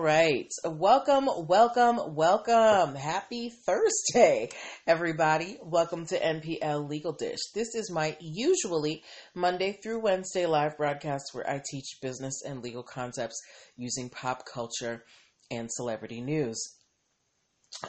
All right. Welcome, welcome, welcome. Happy Thursday, everybody. Welcome to NPL Legal Dish. This is my usually Monday through Wednesday live broadcast where I teach business and legal concepts using pop culture and celebrity news.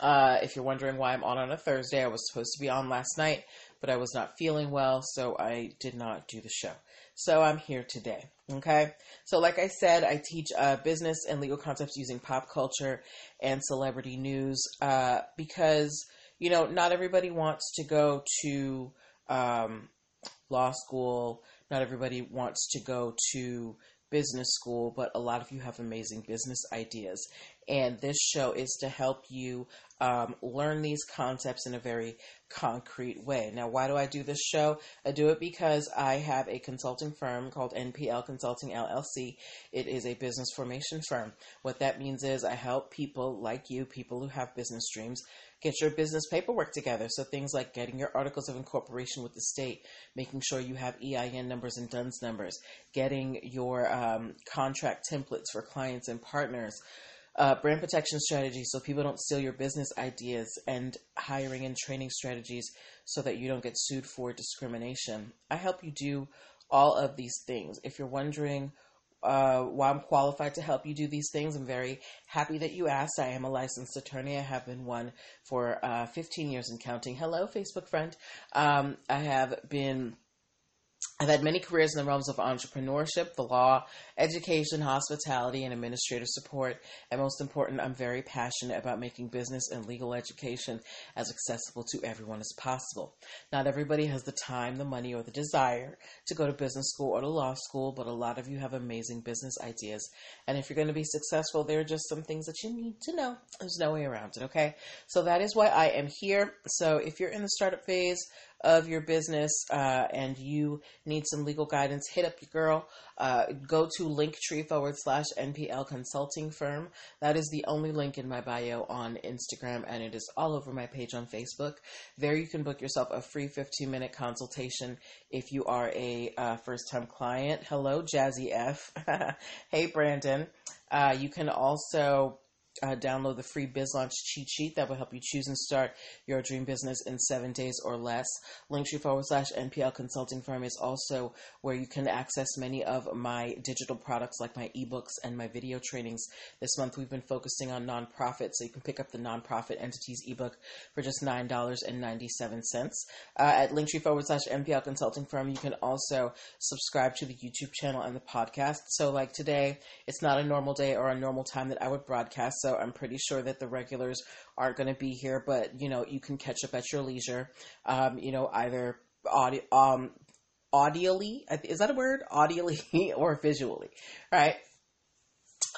Uh, if you're wondering why I'm on on a Thursday, I was supposed to be on last night, but I was not feeling well, so I did not do the show. So I'm here today. Okay. So, like I said, I teach uh, business and legal concepts using pop culture and celebrity news uh, because, you know, not everybody wants to go to um, law school. Not everybody wants to go to business school, but a lot of you have amazing business ideas. And this show is to help you um, learn these concepts in a very concrete way. Now, why do I do this show? I do it because I have a consulting firm called NPL Consulting LLC. It is a business formation firm. What that means is I help people like you, people who have business dreams, get your business paperwork together. So things like getting your articles of incorporation with the state, making sure you have EIN numbers and DUNS numbers, getting your um, contract templates for clients and partners uh, brand protection strategies so people don't steal your business ideas, and hiring and training strategies so that you don't get sued for discrimination. I help you do all of these things. If you're wondering uh, why I'm qualified to help you do these things, I'm very happy that you asked. I am a licensed attorney. I have been one for uh, 15 years and counting. Hello, Facebook friend. Um, I have been I've had many careers in the realms of entrepreneurship, the law, education, hospitality, and administrative support. And most important, I'm very passionate about making business and legal education as accessible to everyone as possible. Not everybody has the time, the money, or the desire to go to business school or to law school, but a lot of you have amazing business ideas. And if you're going to be successful, there are just some things that you need to know. There's no way around it, okay? So that is why I am here. So if you're in the startup phase, of your business uh, and you need some legal guidance, hit up your girl. Uh, go to linktree forward slash NPL consulting firm. That is the only link in my bio on Instagram and it is all over my page on Facebook. There you can book yourself a free 15 minute consultation if you are a uh, first time client. Hello, Jazzy F. hey, Brandon. Uh, you can also uh, download the free Biz Launch cheat sheet that will help you choose and start your dream business in seven days or less. Linktree forward slash NPL consulting firm is also where you can access many of my digital products like my ebooks and my video trainings. This month we've been focusing on nonprofits, so you can pick up the nonprofit entities ebook for just $9.97. Uh, at Linktree forward slash NPL consulting firm, you can also subscribe to the YouTube channel and the podcast. So, like today, it's not a normal day or a normal time that I would broadcast so I'm pretty sure that the regulars aren't going to be here, but you know, you can catch up at your leisure. Um, you know, either audio, um, audially, is that a word? Audially or visually, right?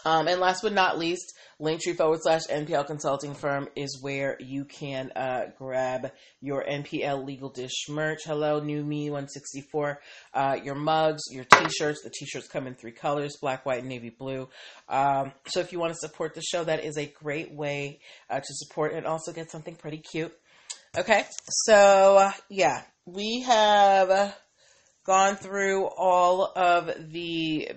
Um, and last but not least, Linktree forward slash NPL consulting firm is where you can uh, grab your NPL legal dish merch. Hello, new me 164. Uh, your mugs, your t shirts. The t shirts come in three colors black, white, and navy blue. Um, so if you want to support the show, that is a great way uh, to support and also get something pretty cute. Okay, so uh, yeah, we have gone through all of the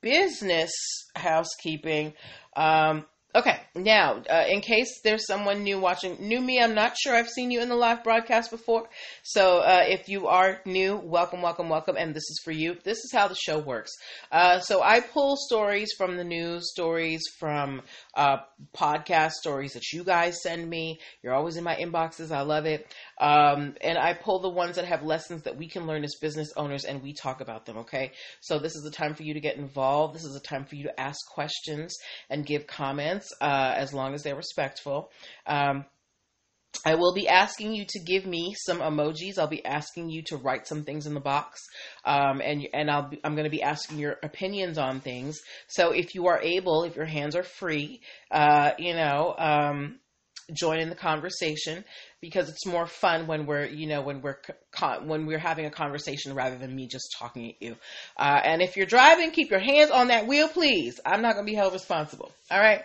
business housekeeping. Um, okay, now, uh, in case there's someone new watching, new me, I'm not sure I've seen you in the live broadcast before. So uh, if you are new, welcome, welcome, welcome, and this is for you. This is how the show works. Uh, so I pull stories from the news, stories from uh, podcast stories that you guys send me. You're always in my inboxes. I love it. Um, and I pull the ones that have lessons that we can learn as business owners and we talk about them. Okay. So this is a time for you to get involved. This is a time for you to ask questions and give comments, uh, as long as they're respectful. Um, I will be asking you to give me some emojis. I'll be asking you to write some things in the box, um, and and I'll be, I'm going to be asking your opinions on things. So if you are able, if your hands are free, uh, you know, um, join in the conversation because it's more fun when we're you know when we're con- when we're having a conversation rather than me just talking at you. Uh, and if you're driving, keep your hands on that wheel, please. I'm not going to be held responsible. All right.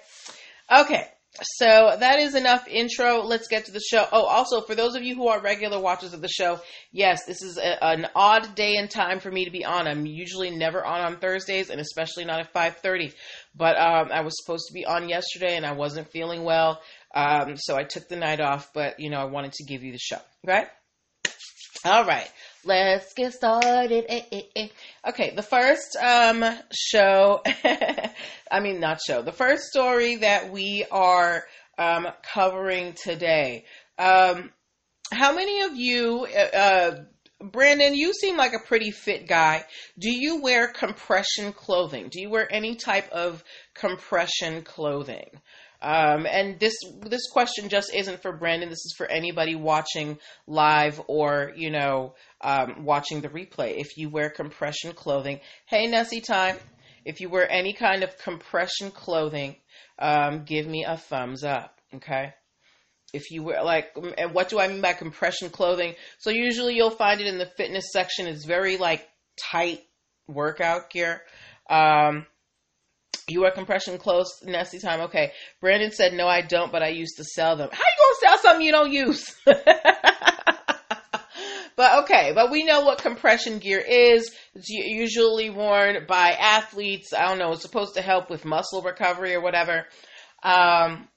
Okay. so that is enough intro. Let's get to the show. Oh, also for those of you who are regular watchers of the show, yes, this is a, an odd day and time for me to be on. I'm usually never on on Thursdays, and especially not at 5:30. But um, I was supposed to be on yesterday, and I wasn't feeling well, um, so I took the night off. But you know, I wanted to give you the show. Right? All right. Let's get started. Eh, eh, eh. Okay, the first um, show, I mean, not show, the first story that we are um, covering today. Um, how many of you, uh, uh, Brandon, you seem like a pretty fit guy. Do you wear compression clothing? Do you wear any type of compression clothing? Um, and this this question just isn't for Brandon. This is for anybody watching live or you know um, watching the replay. If you wear compression clothing, hey Nessie time. If you wear any kind of compression clothing, um, give me a thumbs up. Okay. If you wear like, and what do I mean by compression clothing? So usually you'll find it in the fitness section. It's very like tight workout gear. Um, you wear compression clothes, Nessie time. Okay. Brandon said, no, I don't, but I used to sell them. How you gonna sell something you don't use? but okay, but we know what compression gear is. It's usually worn by athletes. I don't know. It's supposed to help with muscle recovery or whatever. Um,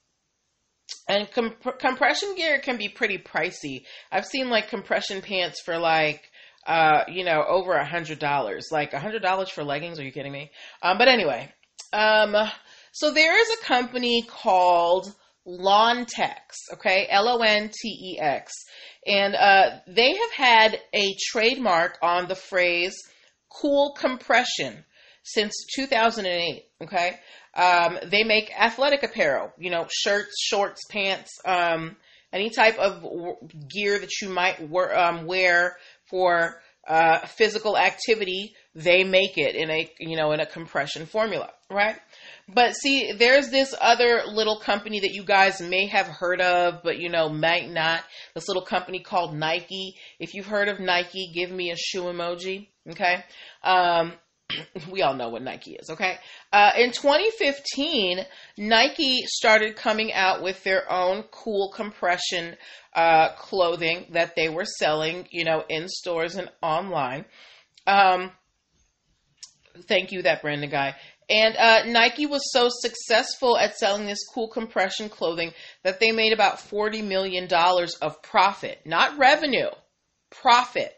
and comp- compression gear can be pretty pricey. I've seen like compression pants for like, uh, you know, over a hundred dollars. Like a hundred dollars for leggings? Are you kidding me? Um, but anyway, um, so there is a company called Lontex, okay, L O N T E X, and uh, they have had a trademark on the phrase "cool compression" since 2008. Okay, um, they make athletic apparel, you know, shirts, shorts, pants, um, any type of gear that you might um, wear for uh, physical activity. They make it in a you know in a compression formula right? But see, there's this other little company that you guys may have heard of, but you know, might not. This little company called Nike. If you've heard of Nike, give me a shoe emoji. Okay. Um, we all know what Nike is, okay? Uh, in 2015, Nike started coming out with their own cool compression uh, clothing that they were selling, you know, in stores and online. Um, thank you, that Brandon guy. And uh, Nike was so successful at selling this cool compression clothing that they made about $40 million of profit, not revenue, profit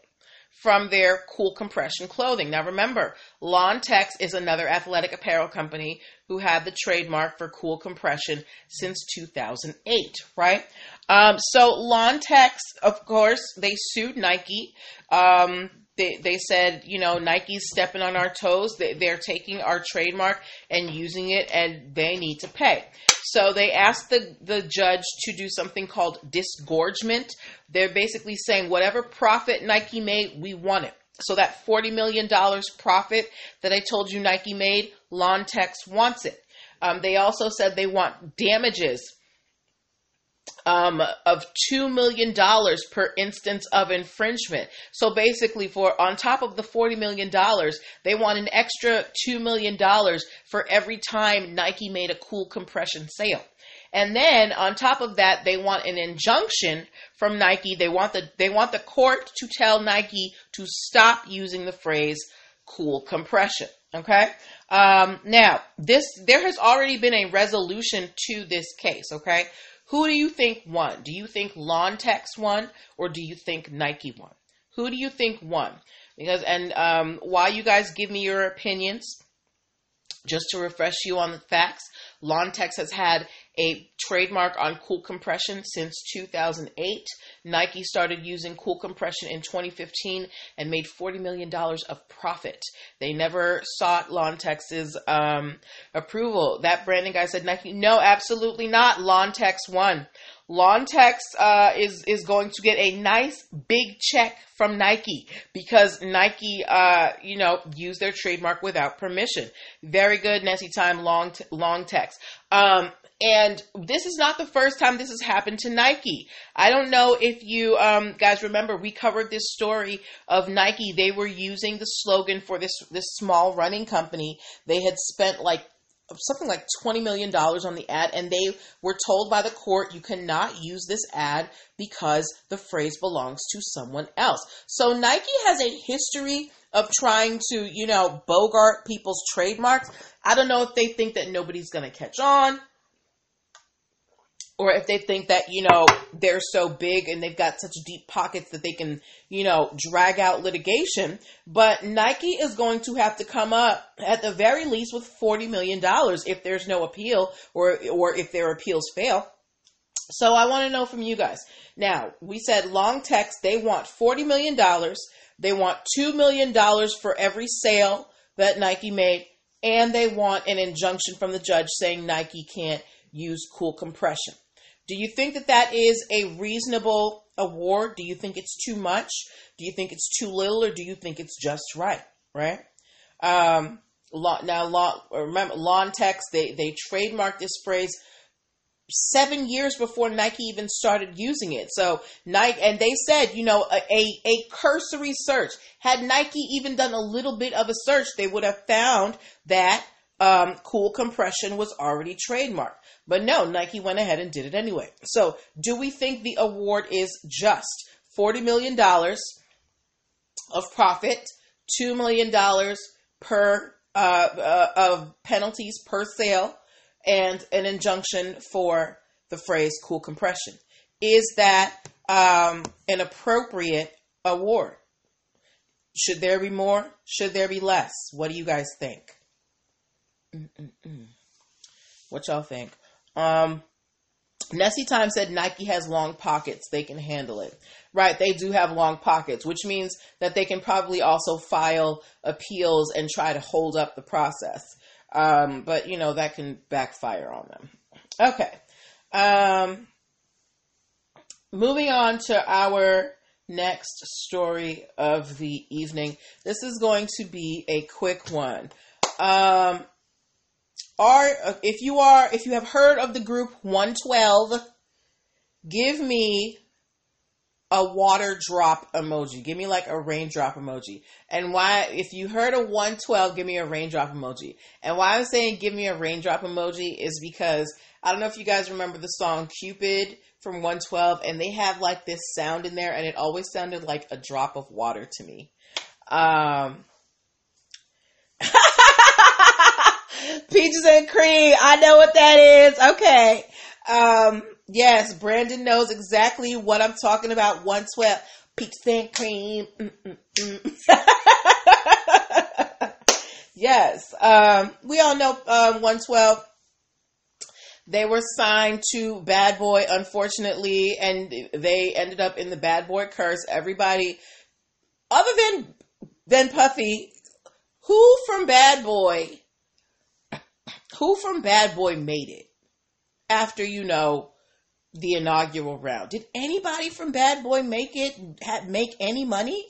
from their cool compression clothing. Now remember, Lontex is another athletic apparel company who had the trademark for cool compression since 2008, right? Um, so Lontex, of course, they sued Nike. Um, they, they said, you know, Nike's stepping on our toes. They, they're taking our trademark and using it, and they need to pay. So they asked the, the judge to do something called disgorgement. They're basically saying whatever profit Nike made, we want it. So that $40 million profit that I told you Nike made, Lontex wants it. Um, they also said they want damages um, of $2 million per instance of infringement. So basically, for on top of the $40 million, they want an extra $2 million for every time Nike made a cool compression sale. And then on top of that, they want an injunction from Nike. They want the they want the court to tell Nike to stop using the phrase cool compression. Okay. Um, now this there has already been a resolution to this case. Okay. Who do you think won? Do you think Lontex won or do you think Nike won? Who do you think won? Because and um, while you guys give me your opinions, just to refresh you on the facts, Lontex has had a trademark on cool compression since 2008. Nike started using cool compression in 2015 and made $40 million of profit. They never sought Lontex's um, approval. That branding guy said, Nike, no, absolutely not. Lontex won. Lontex uh, is is going to get a nice big check from Nike because Nike, uh, you know, used their trademark without permission. Very good, Nessie time, long t- long Um, and this is not the first time this has happened to Nike. I don't know if you um, guys remember, we covered this story of Nike. They were using the slogan for this this small running company. They had spent like something like $20 million on the ad, and they were told by the court you cannot use this ad because the phrase belongs to someone else. So Nike has a history of trying to, you know, bogart people's trademarks. I don't know if they think that nobody's going to catch on or if they think that you know they're so big and they've got such deep pockets that they can you know drag out litigation but nike is going to have to come up at the very least with 40 million dollars if there's no appeal or or if their appeals fail so i want to know from you guys now we said Lontex they want 40 million dollars they want 2 million dollars for every sale that nike made and they want an injunction from the judge saying nike can't use cool compression do you think that that is a reasonable award? Do you think it's too much? Do you think it's too little, or do you think it's just right? Right? Um, now, law, remember, Lontex, they, they trademarked this phrase seven years before Nike even started using it. So Nike, and they said, you know, a, a, a, cursory search. Had Nike even done a little bit of a search, they would have found that um, cool compression was already trademarked. But no, Nike went ahead and did it anyway. So, do we think the award is just $40 million of profit, $2 million per uh, uh, of penalties per sale, and an injunction for the phrase cool compression? Is that um, an appropriate award? Should there be more? Should there be less? What do you guys think? Mm-mm-mm. What y'all think? Um, Nessie Time said Nike has long pockets. They can handle it. Right, they do have long pockets, which means that they can probably also file appeals and try to hold up the process. Um, but, you know, that can backfire on them. Okay. Um, moving on to our next story of the evening. This is going to be a quick one. Um, are if you are if you have heard of the group 112 give me a water drop emoji give me like a raindrop emoji and why if you heard a 112 give me a raindrop emoji and why i'm saying give me a raindrop emoji is because i don't know if you guys remember the song cupid from 112 and they have like this sound in there and it always sounded like a drop of water to me um Peaches and cream. I know what that is. Okay. Um, yes, Brandon knows exactly what I'm talking about. 112. Peaches and cream. yes. Um, we all know um, 112. They were signed to Bad Boy, unfortunately, and they ended up in the Bad Boy curse. Everybody, other than than Puffy, who from Bad Boy who from Bad Boy made it after, you know, the inaugural round? Did anybody from Bad Boy make it, make any money?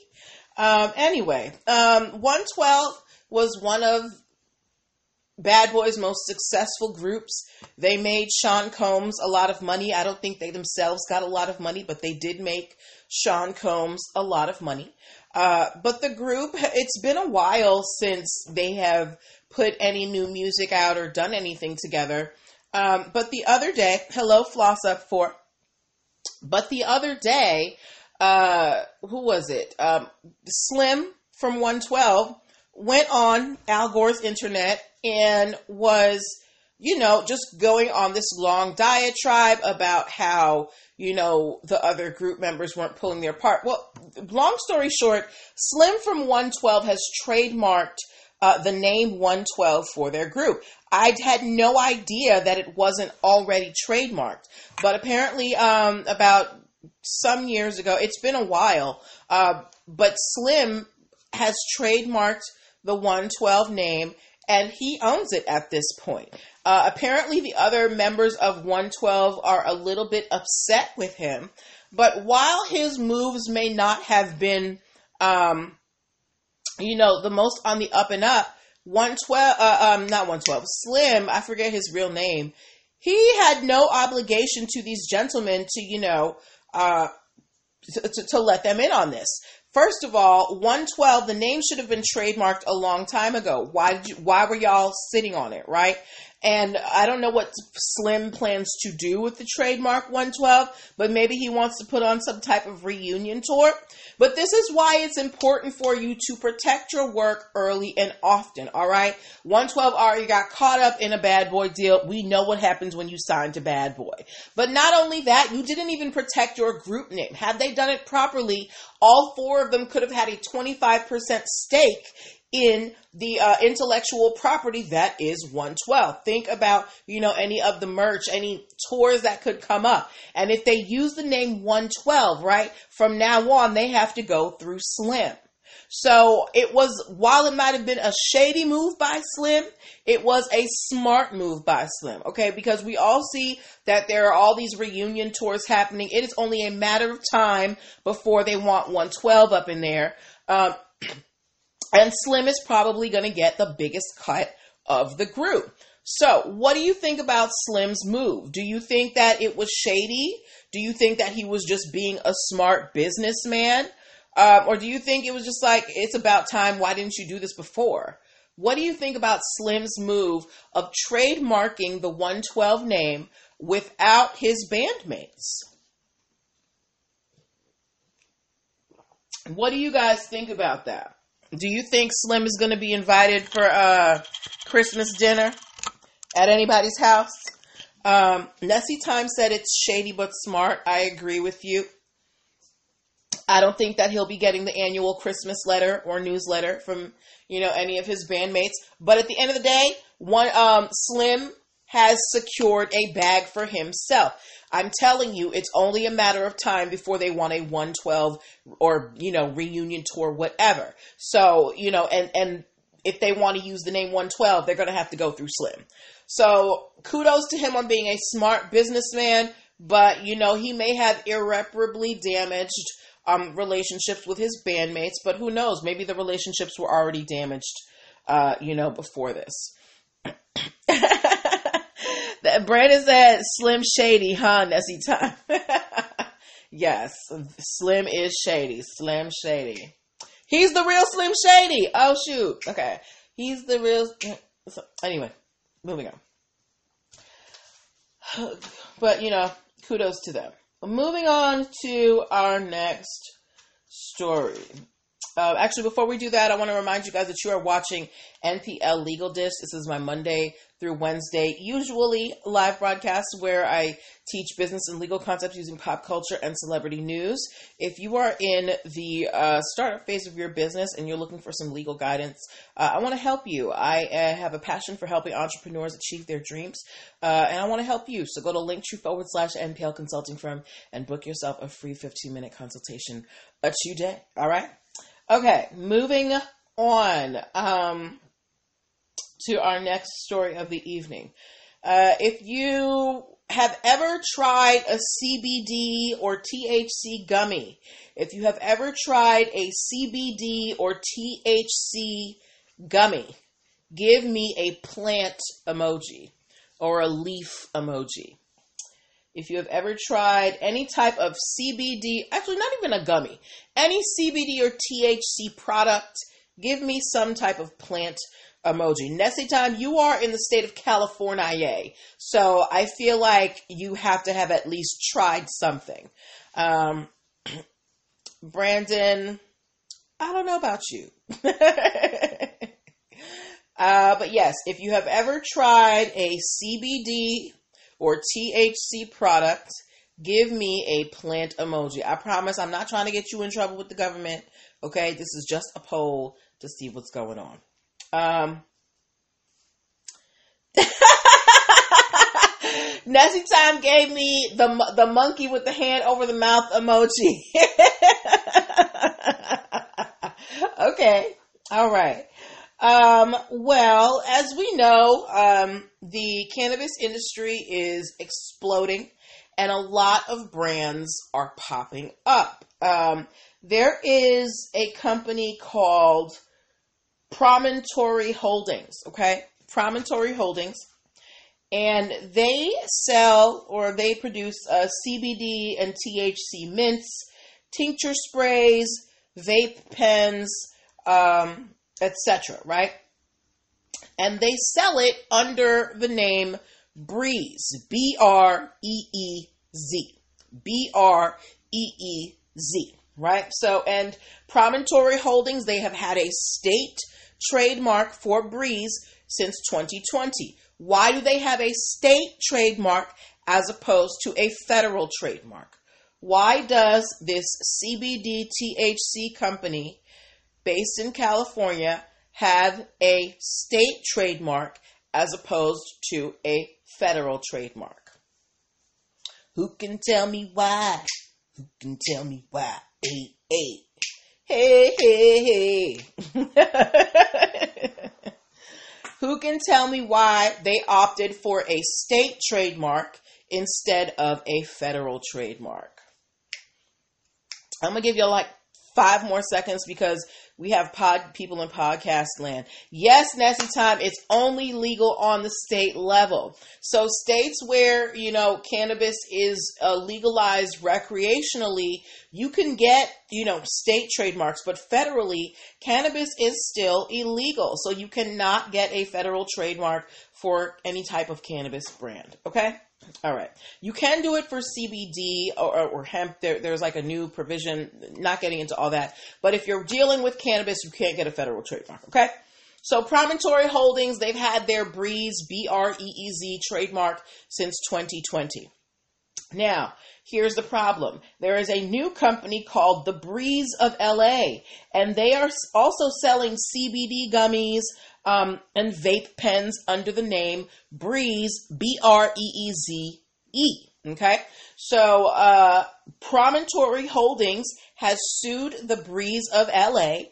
Um, anyway, um, 112 was one of Bad Boy's most successful groups. They made Sean Combs a lot of money. I don't think they themselves got a lot of money, but they did make Sean Combs a lot of money. Uh, but the group, it's been a while since they have put any new music out or done anything together. Um, but the other day, hello, floss up for. But the other day, uh, who was it? Um, Slim from 112 went on Al Gore's internet and was, you know, just going on this long diatribe about how, you know, the other group members weren't pulling their part. Well, long story short, Slim from 112 has trademarked uh, the name 112 for their group. I had no idea that it wasn't already trademarked, but apparently, um, about some years ago, it's been a while, uh, but Slim has trademarked the 112 name and he owns it at this point. Uh, apparently, the other members of 112 are a little bit upset with him, but while his moves may not have been um, you know, the most on the up and up. 112, uh, um, not 112, Slim, I forget his real name. He had no obligation to these gentlemen to, you know, uh, to, to, to let them in on this. First of all, 112, the name should have been trademarked a long time ago. Why did you, why were y'all sitting on it, right? And I don't know what Slim plans to do with the trademark 112, but maybe he wants to put on some type of reunion tour. But this is why it's important for you to protect your work early and often, all right? 112 already got caught up in a bad boy deal. We know what happens when you sign to bad boy. But not only that, you didn't even protect your group name. Had they done it properly, all four of them could have had a 25% stake in the uh, intellectual property that is 112. Think about, you know, any of the merch, any tours that could come up. And if they use the name 112, right, from now on, they have to go through Slim. So it was, while it might have been a shady move by Slim, it was a smart move by Slim, okay? Because we all see that there are all these reunion tours happening. It is only a matter of time before they want 112 up in there. Um, and Slim is probably going to get the biggest cut of the group. So, what do you think about Slim's move? Do you think that it was shady? Do you think that he was just being a smart businessman? Uh, or do you think it was just like, it's about time, why didn't you do this before? What do you think about Slim's move of trademarking the 112 name without his bandmates? What do you guys think about that? Do you think Slim is going to be invited for uh, Christmas dinner at anybody's house? Um, Nessie Time said it's shady but smart. I agree with you. I don't think that he'll be getting the annual Christmas letter or newsletter from you know any of his bandmates. But at the end of the day, one um, Slim has secured a bag for himself. I'm telling you, it's only a matter of time before they want a 112 or, you know, reunion tour, whatever. So, you know, and, and if they want to use the name 112, they're going to have to go through Slim. So kudos to him on being a smart businessman, but, you know, he may have irreparably damaged um, relationships with his bandmates, but who knows? Maybe the relationships were already damaged, uh, you know, before this. Brandon said Slim Shady, huh? Nessie time. yes, Slim is shady. Slim Shady. He's the real Slim Shady. Oh shoot. Okay. He's the real mm, So, anyway, moving on. But you know, kudos to them. Moving on to our next story. Uh, actually, before we do that, I want to remind you guys that you are watching NPL Legal Dish. This is my Monday through Wednesday, usually live broadcast where I teach business and legal concepts using pop culture and celebrity news. If you are in the uh, startup phase of your business and you're looking for some legal guidance, uh, I want to help you. I uh, have a passion for helping entrepreneurs achieve their dreams, uh, and I want to help you. So go to linktree forward slash NPL consulting firm and book yourself a free 15 minute consultation a today. All right. Okay, moving on. Um, to our next story of the evening. Uh, if you have ever tried a CBD or THC gummy, if you have ever tried a CBD or THC gummy, give me a plant emoji or a leaf emoji. If you have ever tried any type of CBD, actually, not even a gummy, any CBD or THC product, give me some type of plant emoji. Nessie time, you are in the state of California, so I feel like you have to have at least tried something. Um, Brandon, I don't know about you. uh, but yes, if you have ever tried a CBD or THC product, give me a plant emoji. I promise I'm not trying to get you in trouble with the government. Okay, this is just a poll to see what's going on. Um, Nessie Time gave me the the monkey with the hand over the mouth emoji. okay, all right. Um, well, as we know, um, the cannabis industry is exploding, and a lot of brands are popping up. Um, there is a company called Promontory Holdings, okay? Promontory Holdings. And they sell or they produce uh, CBD and THC mints, tincture sprays, vape pens, um, etc. Right? and they sell it under the name Breeze. B R E E Z. B R E E Z. Right? So, and Promontory Holdings, they have had a state trademark for Breeze since 2020. Why do they have a state trademark as opposed to a federal trademark? Why does this CBD THC company based in California have a state trademark as opposed to a federal trademark? Who can tell me why? Who can tell me why? Hey, hey, hey, hey, hey. Who can tell me why they opted for a state trademark instead of a federal trademark? I'm gonna give you like five more seconds because we have pod people in podcast land. Yes, Nessie time, it's only legal on the state level. So states where, you know, cannabis is uh, legalized recreationally, you can get, you know, state trademarks, but federally, cannabis is still illegal. So you cannot get a federal trademark for any type of cannabis brand. Okay? All right. You can do it for CBD or, or, or hemp. There, there's like a new provision, not getting into all that. But if you're dealing with cannabis, you can't get a federal trademark. Okay. So Promontory Holdings, they've had their Breeze, B R E E Z trademark since 2020. Now, here's the problem. There is a new company called The Breeze of LA, and they are also selling CBD gummies, um, and vape pens under the name Breeze, B R E E Z E. Okay, so uh, Promontory Holdings has sued the Breeze of LA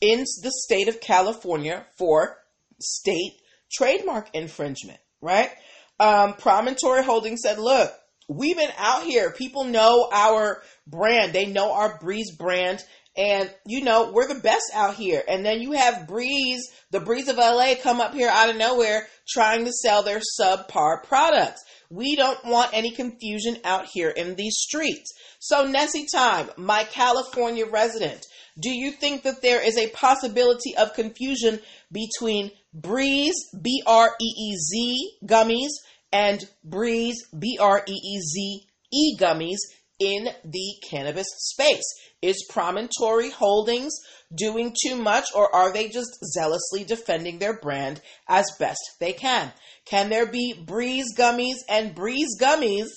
in the state of California for state trademark infringement, right? Um, Promontory Holdings said, look, we've been out here. People know our brand. They know our Breeze brand. And, you know, we're the best out here. And then you have Breeze, the Breeze of LA, come up here out of nowhere trying to sell their subpar products. We don't want any confusion out here in these streets. So, Nessie Time, my California resident, do you think that there is a possibility of confusion between Breeze, B R E E Z gummies, and Breeze, B R E E Z E gummies in the cannabis space? Is Promontory Holdings doing too much, or are they just zealously defending their brand as best they can? Can there be Breeze gummies and Breeze gummies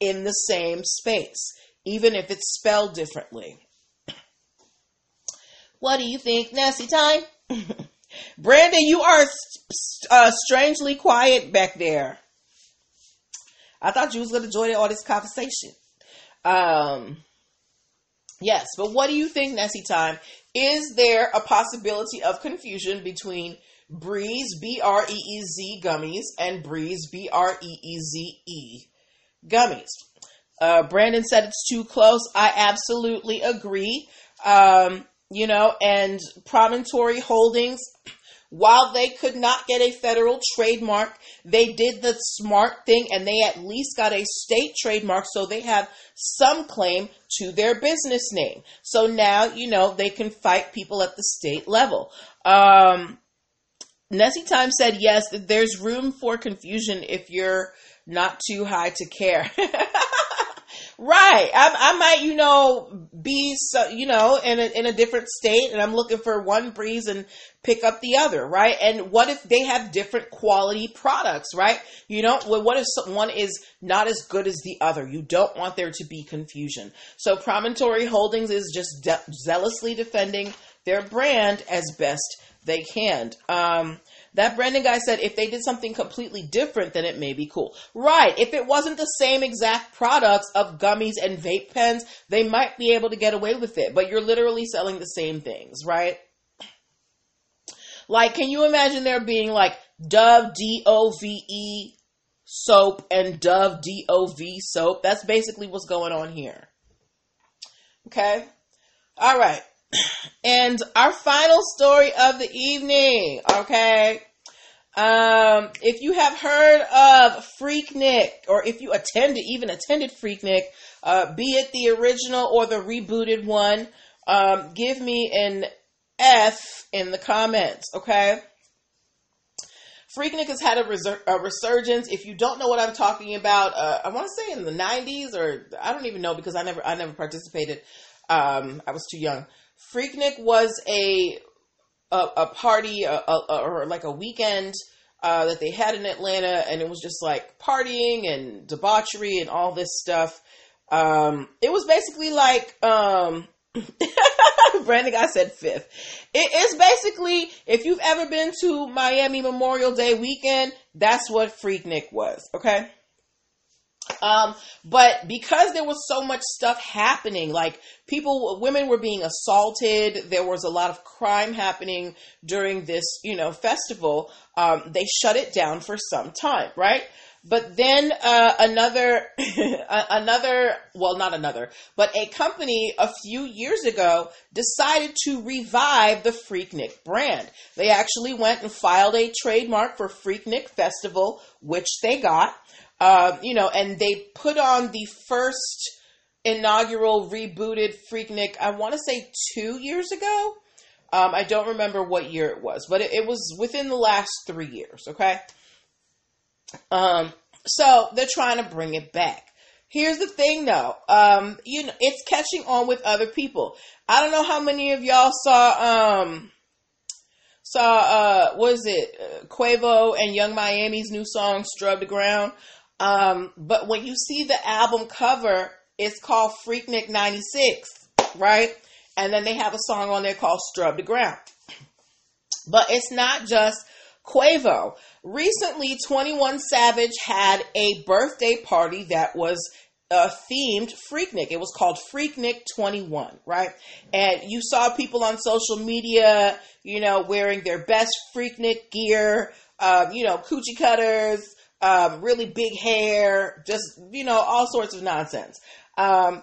in the same space, even if it's spelled differently? What do you think, Nessie time? Brandon, you are uh, strangely quiet back there. I thought you was going to join in all this conversation. Um, Yes, but what do you think, Nessie Time? Is there a possibility of confusion between Breeze B R E E Z gummies and Breeze B R E E Z E gummies? Uh, Brandon said it's too close. I absolutely agree. Um, you know, and Promontory Holdings while they could not get a federal trademark, they did the smart thing and they at least got a state trademark so they have some claim to their business name. So now, you know, they can fight people at the state level. Um, Nessie Time said yes, there's room for confusion if you're not too high to care. Right. I, I might, you know, be, so, you know, in a, in a different state and I'm looking for one breeze and pick up the other, right? And what if they have different quality products, right? You know, what if one is not as good as the other? You don't want there to be confusion. So Promontory Holdings is just de- zealously defending their brand as best they can. Um, that Brendan guy said if they did something completely different, then it may be cool. Right. If it wasn't the same exact products of gummies and vape pens, they might be able to get away with it. But you're literally selling the same things, right? Like, can you imagine there being like Dove D O V E soap and Dove D O V soap? That's basically what's going on here. Okay. All right. And our final story of the evening, okay? Um, if you have heard of Freaknik, or if you attended, even attended Freaknik, uh, be it the original or the rebooted one, um, give me an F in the comments, okay? Freaknik has had a, resur- a, resurgence. If you don't know what I'm talking about, uh, I want to say in the 90s, or I don't even know because I never I never participated. Um, I was too young. Freaknik was a a, a party a, a, or like a weekend uh, that they had in Atlanta, and it was just like partying and debauchery and all this stuff. Um, it was basically like um, Brandon I said fifth. It is basically if you've ever been to Miami Memorial Day weekend, that's what Freaknik was. Okay. Um, but because there was so much stuff happening, like people, women were being assaulted, there was a lot of crime happening during this, you know, festival. Um, they shut it down for some time, right? But then uh, another, another, well, not another, but a company a few years ago decided to revive the Freaknik brand. They actually went and filed a trademark for Freaknik Festival, which they got. Uh, you know, and they put on the first inaugural rebooted Freaknik. I want to say two years ago. Um, I don't remember what year it was, but it, it was within the last three years. Okay. Um, so they're trying to bring it back. Here's the thing though, um, you know, it's catching on with other people. I don't know how many of y'all saw, um, saw, uh, it, uh, Quavo and Yung Miami's new song, Strub the Ground. Um, but when you see the album cover, it's called Freaknik 96, right? And then they have a song on there called Strub the Ground. But it's not just Quavo. Recently, 21 Savage had a birthday party that was uh, themed Freaknik. It was called Freaknik 21, right? And you saw people on social media, you know, wearing their best Freaknik gear, um, you know, coochie cutters, um, really big hair, just, you know, all sorts of nonsense. Um,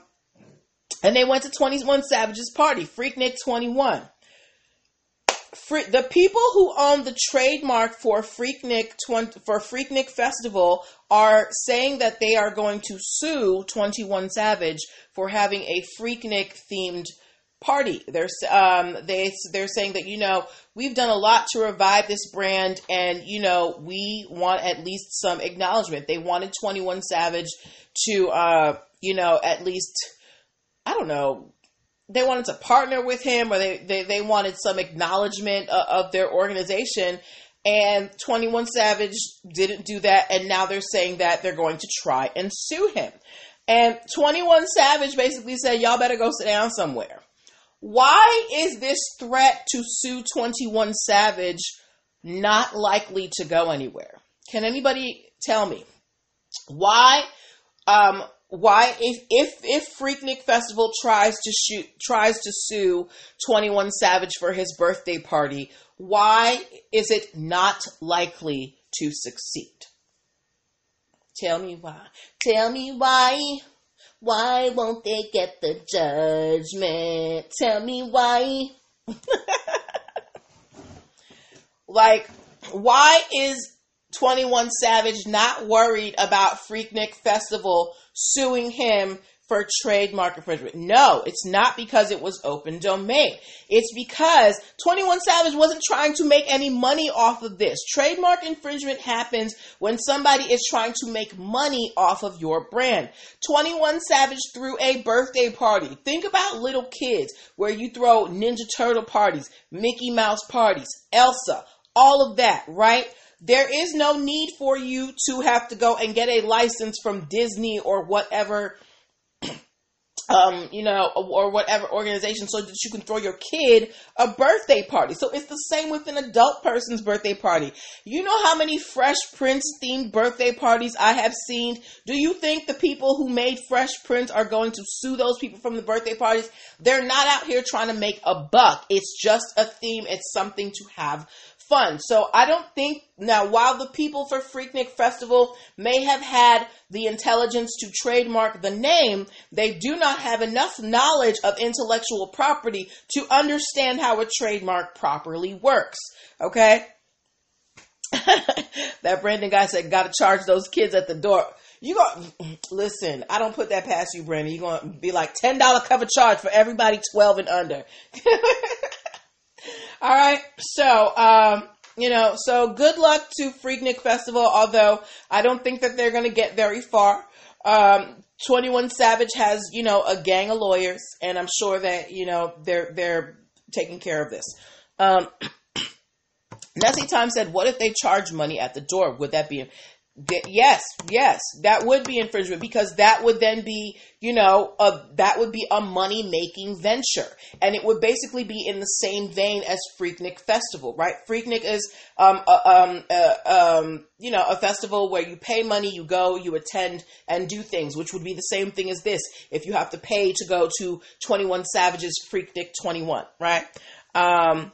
and they went to 21 Savage's party, Freaknik 21 the people who own the trademark for Freaknik 20, for Freaknik Festival are saying that they are going to sue 21 Savage for having a Freaknik themed party. They're um, they they're saying that you know we've done a lot to revive this brand, and you know we want at least some acknowledgement. They wanted 21 Savage to uh, you know at least I don't know they wanted to partner with him or they, they, they wanted some acknowledgement of, of their organization. And 21 Savage didn't do that. And now they're saying that they're going to try and sue him. And 21 Savage basically said, y'all better go sit down somewhere. Why is this threat to sue 21 Savage not likely to go anywhere? Can anybody tell me? Why um, why if if if Freaknik Festival tries to shoot tries to sue 21 Savage for his birthday party, why is it not likely to succeed? Tell me why. Tell me why. Why won't they get the judgment? Tell me why. like, why is 21 Savage not worried about Freaknik Festival suing him for trademark infringement. No, it's not because it was open domain. It's because 21 Savage wasn't trying to make any money off of this. Trademark infringement happens when somebody is trying to make money off of your brand. 21 Savage threw a birthday party. Think about little kids where you throw Ninja Turtle parties, Mickey Mouse parties, Elsa, all of that, right? There is no need for you to have to go and get a license from Disney or whatever, um, you know, or whatever organization so that you can throw your kid a birthday party. So it's the same with an adult person's birthday party. You know how many Fresh Prince themed birthday parties I have seen? Do you think the people who made Fresh Prince are going to sue those people from the birthday parties? They're not out here trying to make a buck. It's just a theme. It's something to have fun. So I don't think now while the people for Freaknik Festival may have had the intelligence to trademark the name, they do not have enough knowledge of intellectual property to understand how a trademark properly works. Okay? that Brandon guy said, gotta charge those kids at the door. You go listen, I don't put that past you, Brandon. You're gonna be like ten dollar cover charge for everybody twelve and under. All right. So, um, you know, so good luck to Freaknik Festival, although I don't think that they're going to get very far. Um, 21 Savage has, you know, a gang of lawyers, and I'm sure that, you know, they're, they're taking care of this. Um, Nessie Time said, what if they charge money at the door? Would that be Yes, yes, that would be infringement because that would then be, you know, a, that would be a money making venture. And it would basically be in the same vein as Freaknik Festival, right? Freaknik is, um, a, um, um, you know, a festival where you pay money, you go, you attend and do things, which would be the same thing as this. If you have to pay to go to 21 Savages Freaknik 21, right? Um,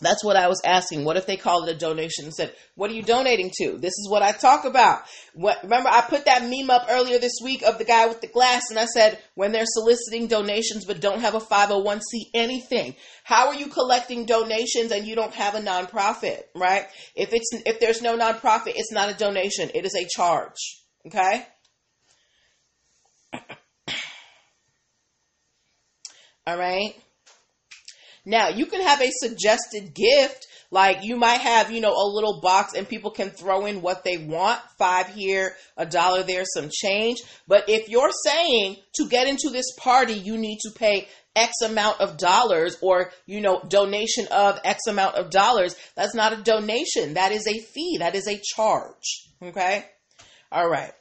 that's what I was asking. What if they called it a donation and said, What are you donating to? This is what I talk about. What, remember, I put that meme up earlier this week of the guy with the glass, and I said, When they're soliciting donations but don't have a 501c anything, how are you collecting donations and you don't have a nonprofit, right? If, it's, if there's no nonprofit, it's not a donation, it is a charge, okay? All right. Now, you can have a suggested gift. Like you might have, you know, a little box and people can throw in what they want. Five here, a dollar there, some change. But if you're saying to get into this party, you need to pay X amount of dollars or, you know, donation of X amount of dollars, that's not a donation. That is a fee. That is a charge. Okay. All right.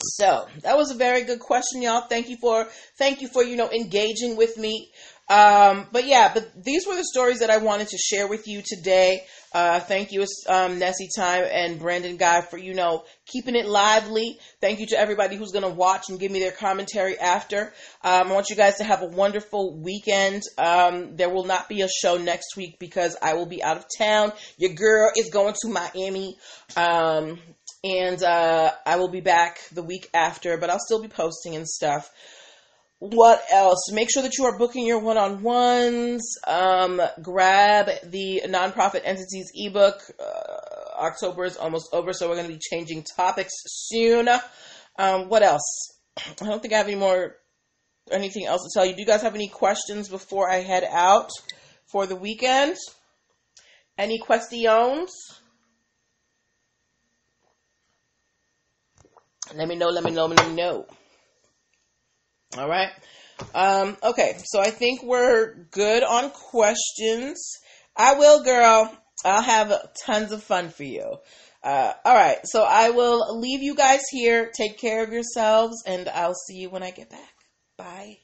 So that was a very good question, y'all. Thank you for thank you for you know engaging with me. Um, but yeah, but these were the stories that I wanted to share with you today. Uh, thank you, um, Nessie Time and Brandon Guy for, you know, keeping it lively. Thank you to everybody who's going to watch and give me their commentary after. Um, I want you guys to have a wonderful weekend. Um, there will not be a show next week because I will be out of town. Your girl is going to Miami. Um, and, uh, I will be back the week after, but I'll still be posting and stuff what else? Make sure that you are booking your one-on-ones. Um, grab the nonprofit entities ebook. Uh, October is almost over, so we're going to be changing topics soon. Um, what else? I don't think I have any more anything else to tell you. Do you guys have any questions before I head out for the weekend? Any questions? Let me know. Let me know. Let me know. All right. Um, okay, so I think we're good on questions. I will, girl. I'll have tons of fun for you. Uh, all right, so I will leave you guys here. Take care of yourselves, and I'll see you when I get back. Bye.